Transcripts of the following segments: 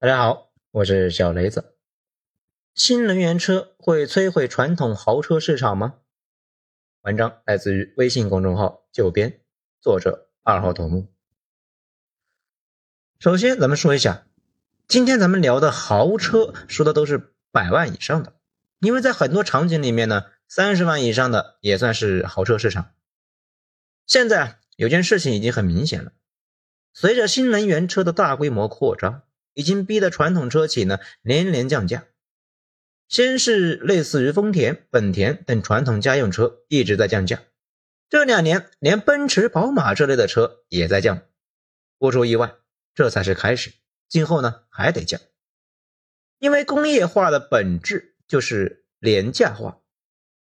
大家好，我是小雷子。新能源车会摧毁传统豪车市场吗？文章来自于微信公众号“九编”，作者二号头目。首先，咱们说一下，今天咱们聊的豪车，说的都是百万以上的，因为在很多场景里面呢，三十万以上的也算是豪车市场。现在有件事情已经很明显了，随着新能源车的大规模扩张。已经逼得传统车企呢连连降价。先是类似于丰田、本田等传统家用车一直在降价，这两年连奔驰、宝马这类的车也在降。不出意外，这才是开始，今后呢还得降。因为工业化的本质就是廉价化，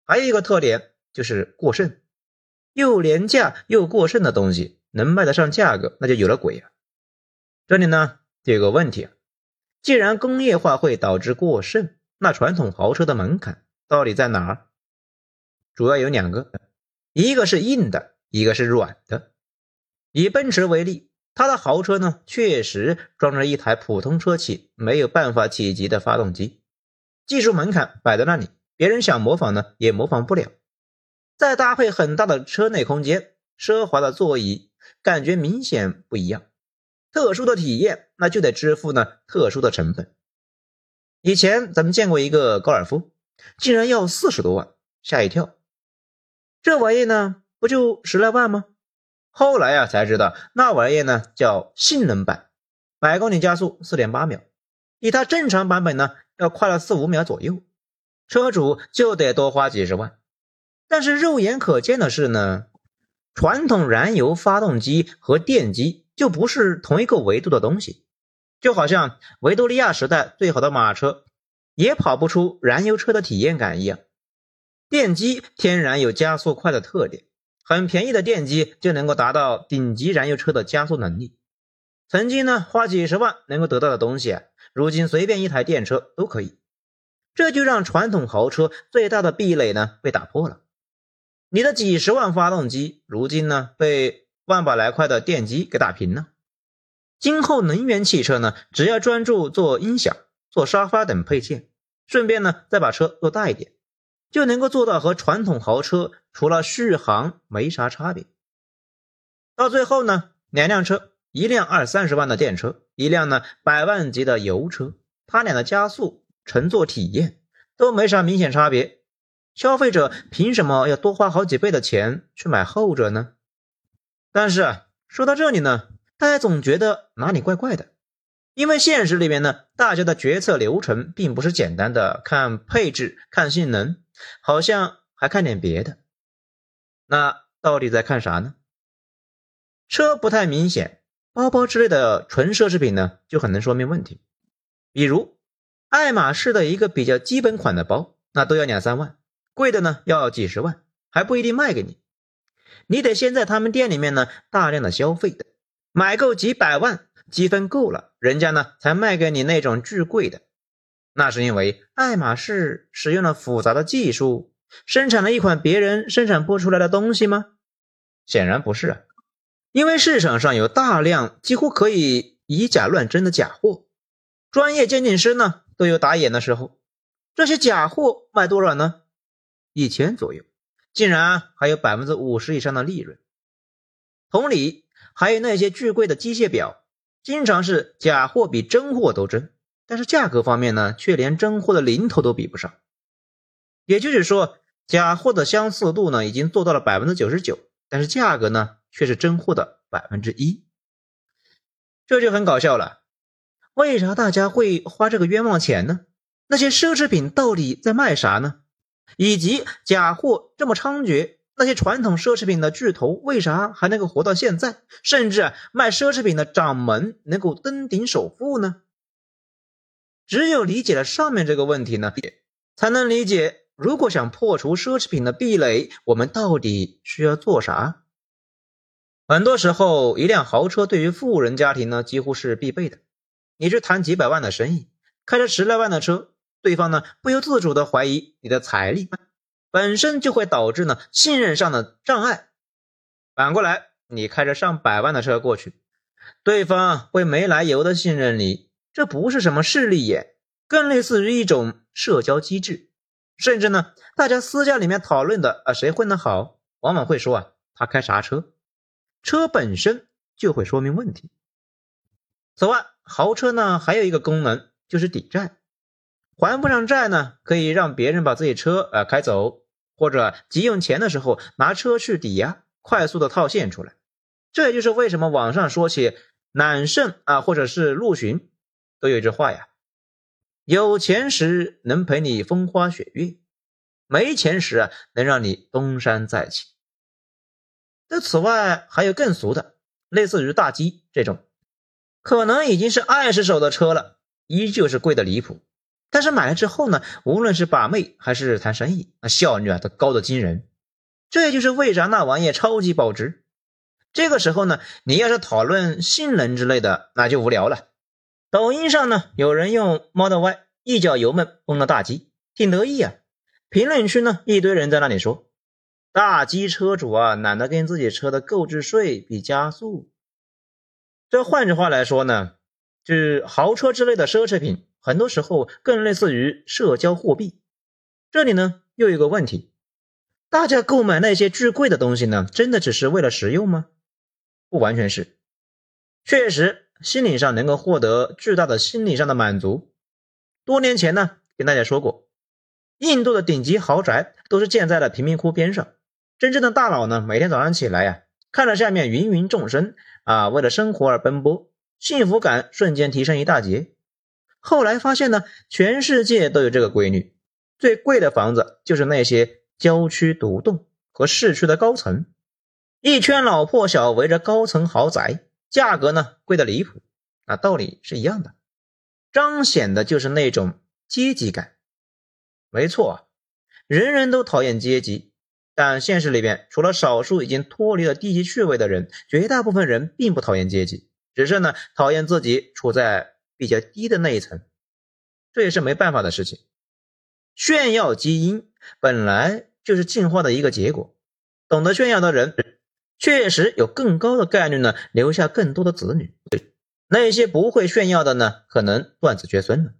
还有一个特点就是过剩。又廉价又过剩的东西能卖得上价格，那就有了鬼啊！这里呢。这个问题，既然工业化会导致过剩，那传统豪车的门槛到底在哪儿？主要有两个，一个是硬的，一个是软的。以奔驰为例，它的豪车呢，确实装着一台普通车企没有办法企及的发动机，技术门槛摆在那里，别人想模仿呢也模仿不了。再搭配很大的车内空间、奢华的座椅，感觉明显不一样。特殊的体验，那就得支付呢特殊的成本。以前咱们见过一个高尔夫，竟然要四十多万，吓一跳。这玩意呢，不就十来万吗？后来呀才知道，那玩意呢叫性能版，百公里加速四点八秒，比它正常版本呢要快了四五秒左右，车主就得多花几十万。但是肉眼可见的是呢，传统燃油发动机和电机。就不是同一个维度的东西，就好像维多利亚时代最好的马车也跑不出燃油车的体验感一样。电机天然有加速快的特点，很便宜的电机就能够达到顶级燃油车的加速能力。曾经呢花几十万能够得到的东西，如今随便一台电车都可以。这就让传统豪车最大的壁垒呢被打破了。你的几十万发动机，如今呢被。万把来块的电机给打平了。今后能源汽车呢，只要专注做音响、做沙发等配件，顺便呢再把车做大一点，就能够做到和传统豪车除了续航没啥差别。到最后呢，两辆车，一辆二三十万的电车，一辆呢百万级的油车，它俩的加速、乘坐体验都没啥明显差别。消费者凭什么要多花好几倍的钱去买后者呢？但是说到这里呢，大家总觉得哪里怪怪的，因为现实里面呢，大家的决策流程并不是简单的看配置、看性能，好像还看点别的。那到底在看啥呢？车不太明显，包包之类的纯奢侈品呢，就很能说明问题。比如爱马仕的一个比较基本款的包，那都要两三万，贵的呢要几十万，还不一定卖给你。你得先在他们店里面呢大量的消费的，买够几百万积分够了，人家呢才卖给你那种巨贵的。那是因为爱马仕使用了复杂的技术，生产了一款别人生产不出来的东西吗？显然不是啊，因为市场上有大量几乎可以以假乱真的假货，专业鉴定师呢都有打眼的时候。这些假货卖多少呢？一千左右。竟然还有百分之五十以上的利润。同理，还有那些巨贵的机械表，经常是假货比真货都真，但是价格方面呢，却连真货的零头都比不上。也就是说，假货的相似度呢，已经做到了百分之九十九，但是价格呢，却是真货的百分之一。这就很搞笑了。为啥大家会花这个冤枉钱呢？那些奢侈品到底在卖啥呢？以及假货这么猖獗，那些传统奢侈品的巨头为啥还能够活到现在？甚至卖奢侈品的掌门能够登顶首富呢？只有理解了上面这个问题呢，才能理解，如果想破除奢侈品的壁垒，我们到底需要做啥？很多时候，一辆豪车对于富人家庭呢，几乎是必备的。你去谈几百万的生意，开着十来万的车。对方呢不由自主的怀疑你的财力，本身就会导致呢信任上的障碍。反过来，你开着上百万的车过去，对方会没来由的信任你，这不是什么势利眼，更类似于一种社交机制。甚至呢，大家私下里面讨论的啊，谁混得好，往往会说啊，他开啥车，车本身就会说明问题。此外，豪车呢还有一个功能就是抵债，还不上债呢，可以让别人把自己车啊开走，或者急用钱的时候拿车去抵押，快速的套现出来。这也就是为什么网上说起揽胜啊，或者是陆巡，都有一句话呀。有钱时能陪你风花雪月，没钱时啊能让你东山再起。那此外还有更俗的，类似于大 G 这种，可能已经是二十手的车了，依旧是贵的离谱。但是买了之后呢，无论是把妹还是谈生意，那效率啊都高的惊人。这就是为啥那玩意超级保值。这个时候呢，你要是讨论性能之类的，那就无聊了。抖音上呢，有人用 Model Y 一脚油门崩了大 G，挺得意啊。评论区呢，一堆人在那里说，大 G 车主啊，懒得跟自己车的购置税比加速。这换句话来说呢，就是豪车之类的奢侈品，很多时候更类似于社交货币。这里呢，又有个问题，大家购买那些巨贵的东西呢，真的只是为了实用吗？不完全是，确实。心理上能够获得巨大的心理上的满足。多年前呢，跟大家说过，印度的顶级豪宅都是建在了贫民窟边上。真正的大佬呢，每天早上起来呀，看着下面芸芸众生啊，为了生活而奔波，幸福感瞬间提升一大截。后来发现呢，全世界都有这个规律，最贵的房子就是那些郊区独栋和市区的高层，一圈老破小围着高层豪宅。价格呢贵的离谱，啊，道理是一样的，彰显的就是那种阶级感。没错啊，人人都讨厌阶级，但现实里边除了少数已经脱离了低级趣味的人，绝大部分人并不讨厌阶级，只是呢讨厌自己处在比较低的那一层，这也是没办法的事情。炫耀基因本来就是进化的一个结果，懂得炫耀的人。确实有更高的概率呢，留下更多的子女。那些不会炫耀的呢，可能断子绝孙了。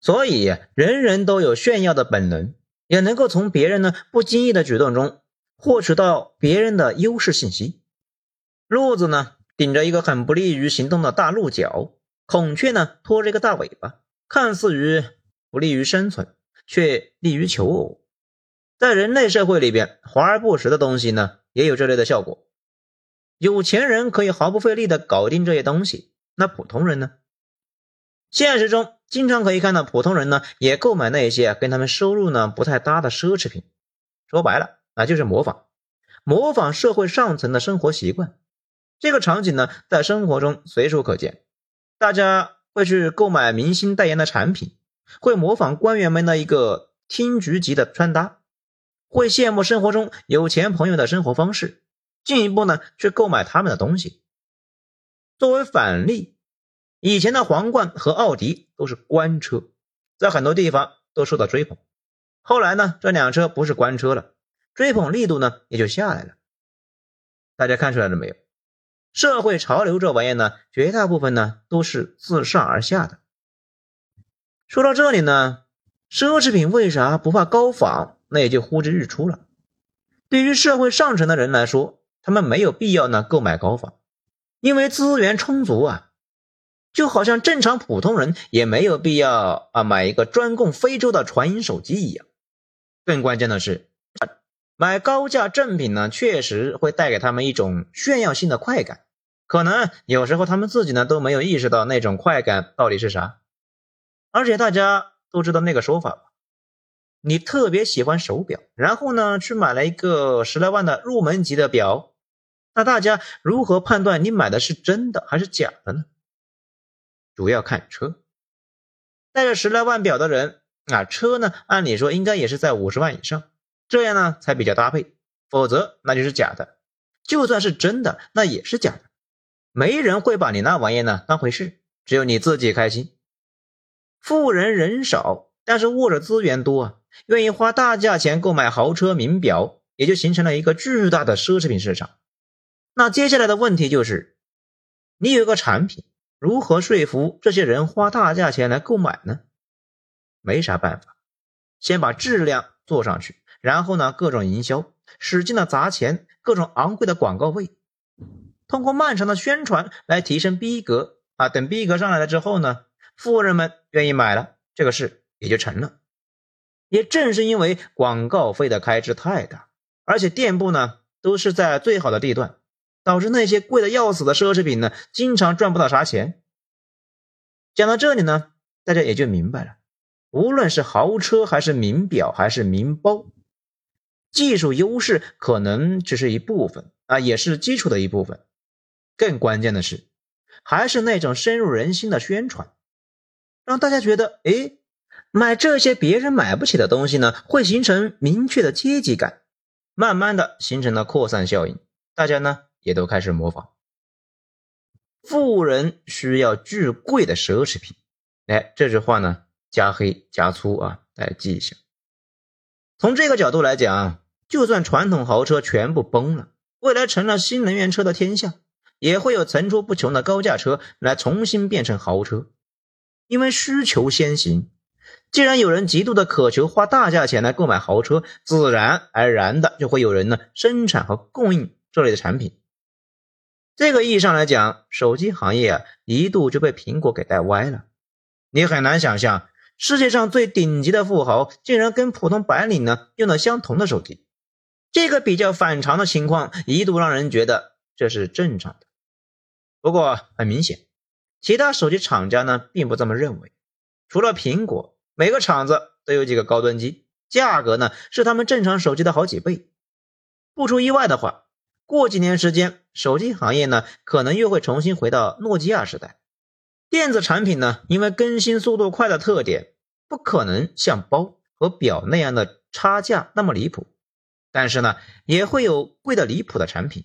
所以，人人都有炫耀的本能，也能够从别人呢不经意的举动中获取到别人的优势信息。鹿子呢顶着一个很不利于行动的大鹿角，孔雀呢拖着一个大尾巴，看似于不利于生存，却利于求偶。在人类社会里边，华而不实的东西呢。也有这类的效果，有钱人可以毫不费力的搞定这些东西，那普通人呢？现实中经常可以看到普通人呢也购买那些跟他们收入呢不太搭的奢侈品，说白了那就是模仿，模仿社会上层的生活习惯。这个场景呢在生活中随处可见，大家会去购买明星代言的产品，会模仿官员们的一个厅局级的穿搭。会羡慕生活中有钱朋友的生活方式，进一步呢去购买他们的东西。作为反例，以前的皇冠和奥迪都是官车，在很多地方都受到追捧。后来呢，这两车不是官车了，追捧力度呢也就下来了。大家看出来了没有？社会潮流这玩意呢，绝大部分呢都是自上而下的。说到这里呢，奢侈品为啥不怕高仿？那也就呼之欲出了。对于社会上层的人来说，他们没有必要呢购买高仿，因为资源充足啊。就好像正常普通人也没有必要啊买一个专供非洲的传音手机一样。更关键的是，买高价正品呢，确实会带给他们一种炫耀性的快感。可能有时候他们自己呢都没有意识到那种快感到底是啥。而且大家都知道那个说法吧？你特别喜欢手表，然后呢，去买了一个十来万的入门级的表，那大家如何判断你买的是真的还是假的呢？主要看车，带着十来万表的人啊，车呢，按理说应该也是在五十万以上，这样呢才比较搭配，否则那就是假的。就算是真的，那也是假的，没人会把你那玩意呢当回事，只有你自己开心。富人人少，但是握着资源多啊。愿意花大价钱购买豪车名表，也就形成了一个巨大的奢侈品市场。那接下来的问题就是，你有一个产品，如何说服这些人花大价钱来购买呢？没啥办法，先把质量做上去，然后呢，各种营销，使劲的砸钱，各种昂贵的广告位，通过漫长的宣传来提升逼格啊。等逼格上来了之后呢，富人们愿意买了，这个事也就成了。也正是因为广告费的开支太大，而且店铺呢都是在最好的地段。导致那些贵的要死的奢侈品呢，经常赚不到啥钱。讲到这里呢，大家也就明白了，无论是豪车还是名表还是名包，技术优势可能只是一部分啊，也是基础的一部分。更关键的是，还是那种深入人心的宣传，让大家觉得，哎，买这些别人买不起的东西呢，会形成明确的阶级感，慢慢的形成了扩散效应，大家呢。也都开始模仿。富人需要巨贵的奢侈品，哎，这句话呢加黑加粗啊，大家记一下。从这个角度来讲，就算传统豪车全部崩了，未来成了新能源车的天下，也会有层出不穷的高价车来重新变成豪车，因为需求先行。既然有人极度的渴求花大价钱来购买豪车，自然而然的就会有人呢生产和供应这类的产品。这个意义上来讲，手机行业啊一度就被苹果给带歪了。你很难想象，世界上最顶级的富豪竟然跟普通白领呢用的相同的手机。这个比较反常的情况，一度让人觉得这是正常的。不过很明显，其他手机厂家呢并不这么认为。除了苹果，每个厂子都有几个高端机，价格呢是他们正常手机的好几倍。不出意外的话。过几年时间，手机行业呢可能又会重新回到诺基亚时代。电子产品呢，因为更新速度快的特点，不可能像包和表那样的差价那么离谱，但是呢，也会有贵的离谱的产品。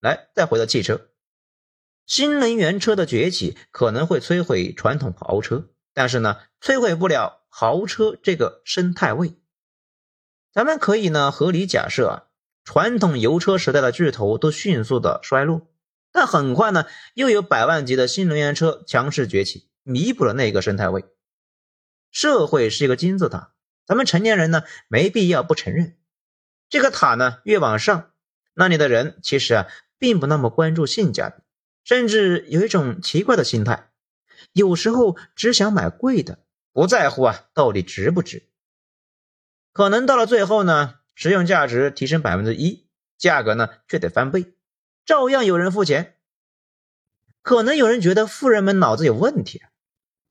来，再回到汽车，新能源车的崛起可能会摧毁传统豪车，但是呢，摧毁不了豪车这个生态位。咱们可以呢合理假设啊。传统油车时代的巨头都迅速的衰落，但很快呢，又有百万级的新能源车强势崛起，弥补了那个生态位。社会是一个金字塔，咱们成年人呢，没必要不承认。这个塔呢，越往上，那里的人其实啊，并不那么关注性价比，甚至有一种奇怪的心态，有时候只想买贵的，不在乎啊到底值不值。可能到了最后呢。实用价值提升百分之一，价格呢却得翻倍，照样有人付钱。可能有人觉得富人们脑子有问题，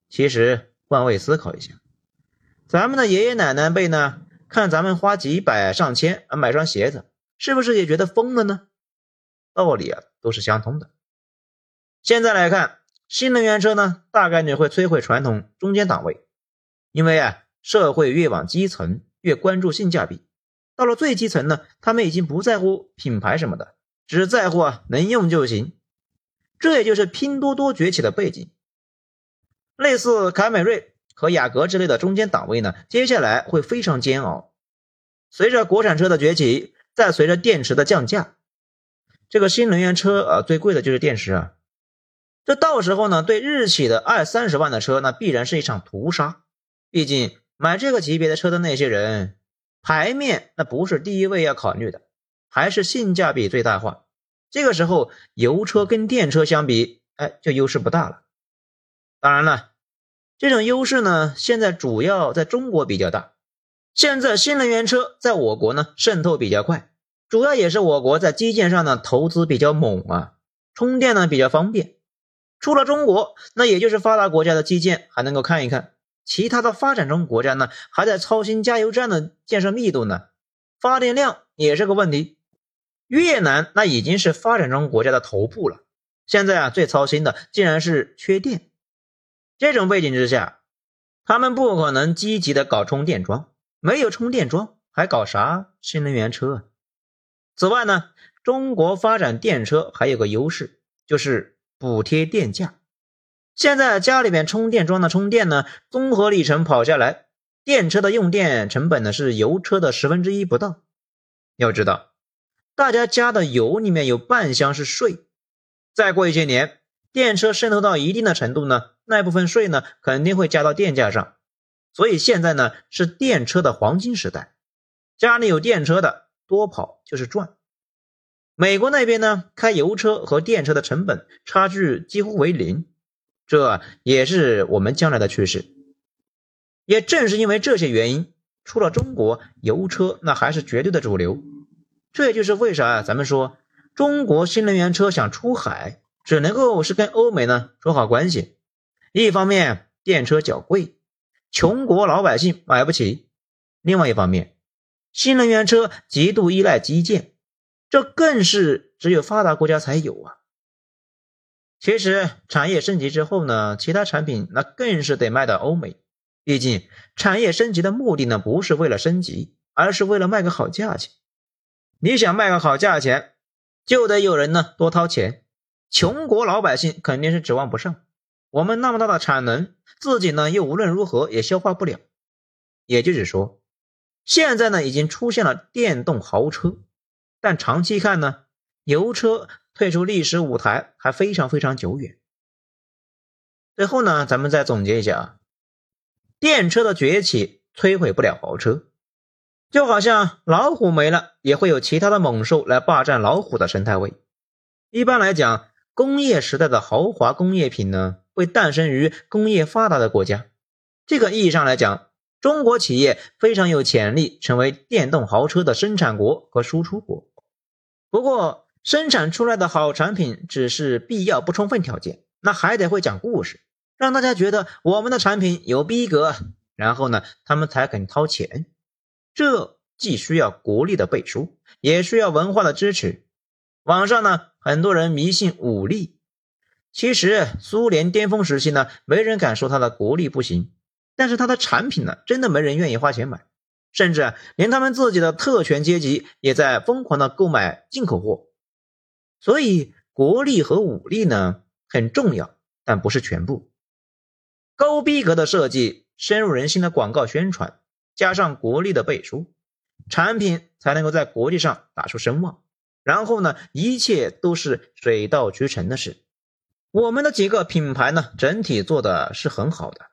其实换位思考一下，咱们的爷爷奶奶辈呢，看咱们花几百上千啊买双鞋子，是不是也觉得疯了呢？道理啊都是相通的。现在来看，新能源车呢，大概率会摧毁传统中间档位，因为啊，社会越往基层越关注性价比。到了最基层呢，他们已经不在乎品牌什么的，只在乎啊能用就行。这也就是拼多多崛起的背景。类似凯美瑞和雅阁之类的中间档位呢，接下来会非常煎熬。随着国产车的崛起，再随着电池的降价，这个新能源车啊最贵的就是电池啊。这到时候呢，对日企的二三十万的车，那必然是一场屠杀。毕竟买这个级别的车的那些人。牌面那不是第一位要考虑的，还是性价比最大化。这个时候，油车跟电车相比，哎，就优势不大了。当然了，这种优势呢，现在主要在中国比较大。现在新能源车在我国呢渗透比较快，主要也是我国在基建上呢投资比较猛啊，充电呢比较方便。除了中国，那也就是发达国家的基建还能够看一看。其他的发展中国家呢，还在操心加油站的建设密度呢，发电量也是个问题。越南那已经是发展中国家的头部了，现在啊最操心的竟然是缺电。这种背景之下，他们不可能积极的搞充电桩，没有充电桩还搞啥新能源车？此外呢，中国发展电车还有个优势，就是补贴电价。现在家里面充电桩的充电呢，综合里程跑下来，电车的用电成本呢是油车的十分之一不到。要知道，大家加的油里面有半箱是税。再过一些年，电车渗透到一定的程度呢，那部分税呢肯定会加到电价上。所以现在呢是电车的黄金时代，家里有电车的多跑就是赚。美国那边呢开油车和电车的成本差距几乎为零，这也是我们将来的趋势。也正是因为这些原因，除了中国，油车那还是绝对的主流。这也就是为啥咱们说中国新能源车想出海，只能够是跟欧美呢说好关系。一方面电车较贵。穷国老百姓买不起。另外一方面，新能源车极度依赖基建，这更是只有发达国家才有啊。其实产业升级之后呢，其他产品那更是得卖到欧美。毕竟产业升级的目的呢，不是为了升级，而是为了卖个好价钱。你想卖个好价钱，就得有人呢多掏钱。穷国老百姓肯定是指望不上。我们那么大的产能，自己呢又无论如何也消化不了。也就是说，现在呢已经出现了电动豪车，但长期看呢，油车退出历史舞台还非常非常久远。最后呢，咱们再总结一下啊，电车的崛起摧毁不了豪车，就好像老虎没了，也会有其他的猛兽来霸占老虎的生态位。一般来讲，工业时代的豪华工业品呢。会诞生于工业发达的国家，这个意义上来讲，中国企业非常有潜力成为电动豪车的生产国和输出国。不过，生产出来的好产品只是必要不充分条件，那还得会讲故事，让大家觉得我们的产品有逼格，然后呢，他们才肯掏钱。这既需要国力的背书，也需要文化的支持。网上呢，很多人迷信武力。其实苏联巅峰时期呢，没人敢说它的国力不行，但是它的产品呢，真的没人愿意花钱买，甚至连他们自己的特权阶级也在疯狂的购买进口货。所以国力和武力呢很重要，但不是全部。高逼格的设计、深入人心的广告宣传，加上国力的背书，产品才能够在国际上打出声望。然后呢，一切都是水到渠成的事。我们的几个品牌呢，整体做的是很好的，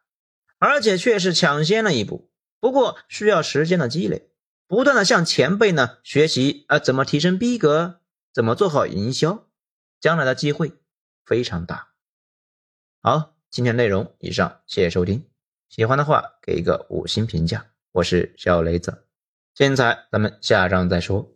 而且却是抢先了一步。不过需要时间的积累，不断的向前辈呢学习啊，怎么提升逼格，怎么做好营销，将来的机会非常大。好，今天内容以上，谢谢收听。喜欢的话给一个五星评价。我是小雷子，精彩咱们下章再说。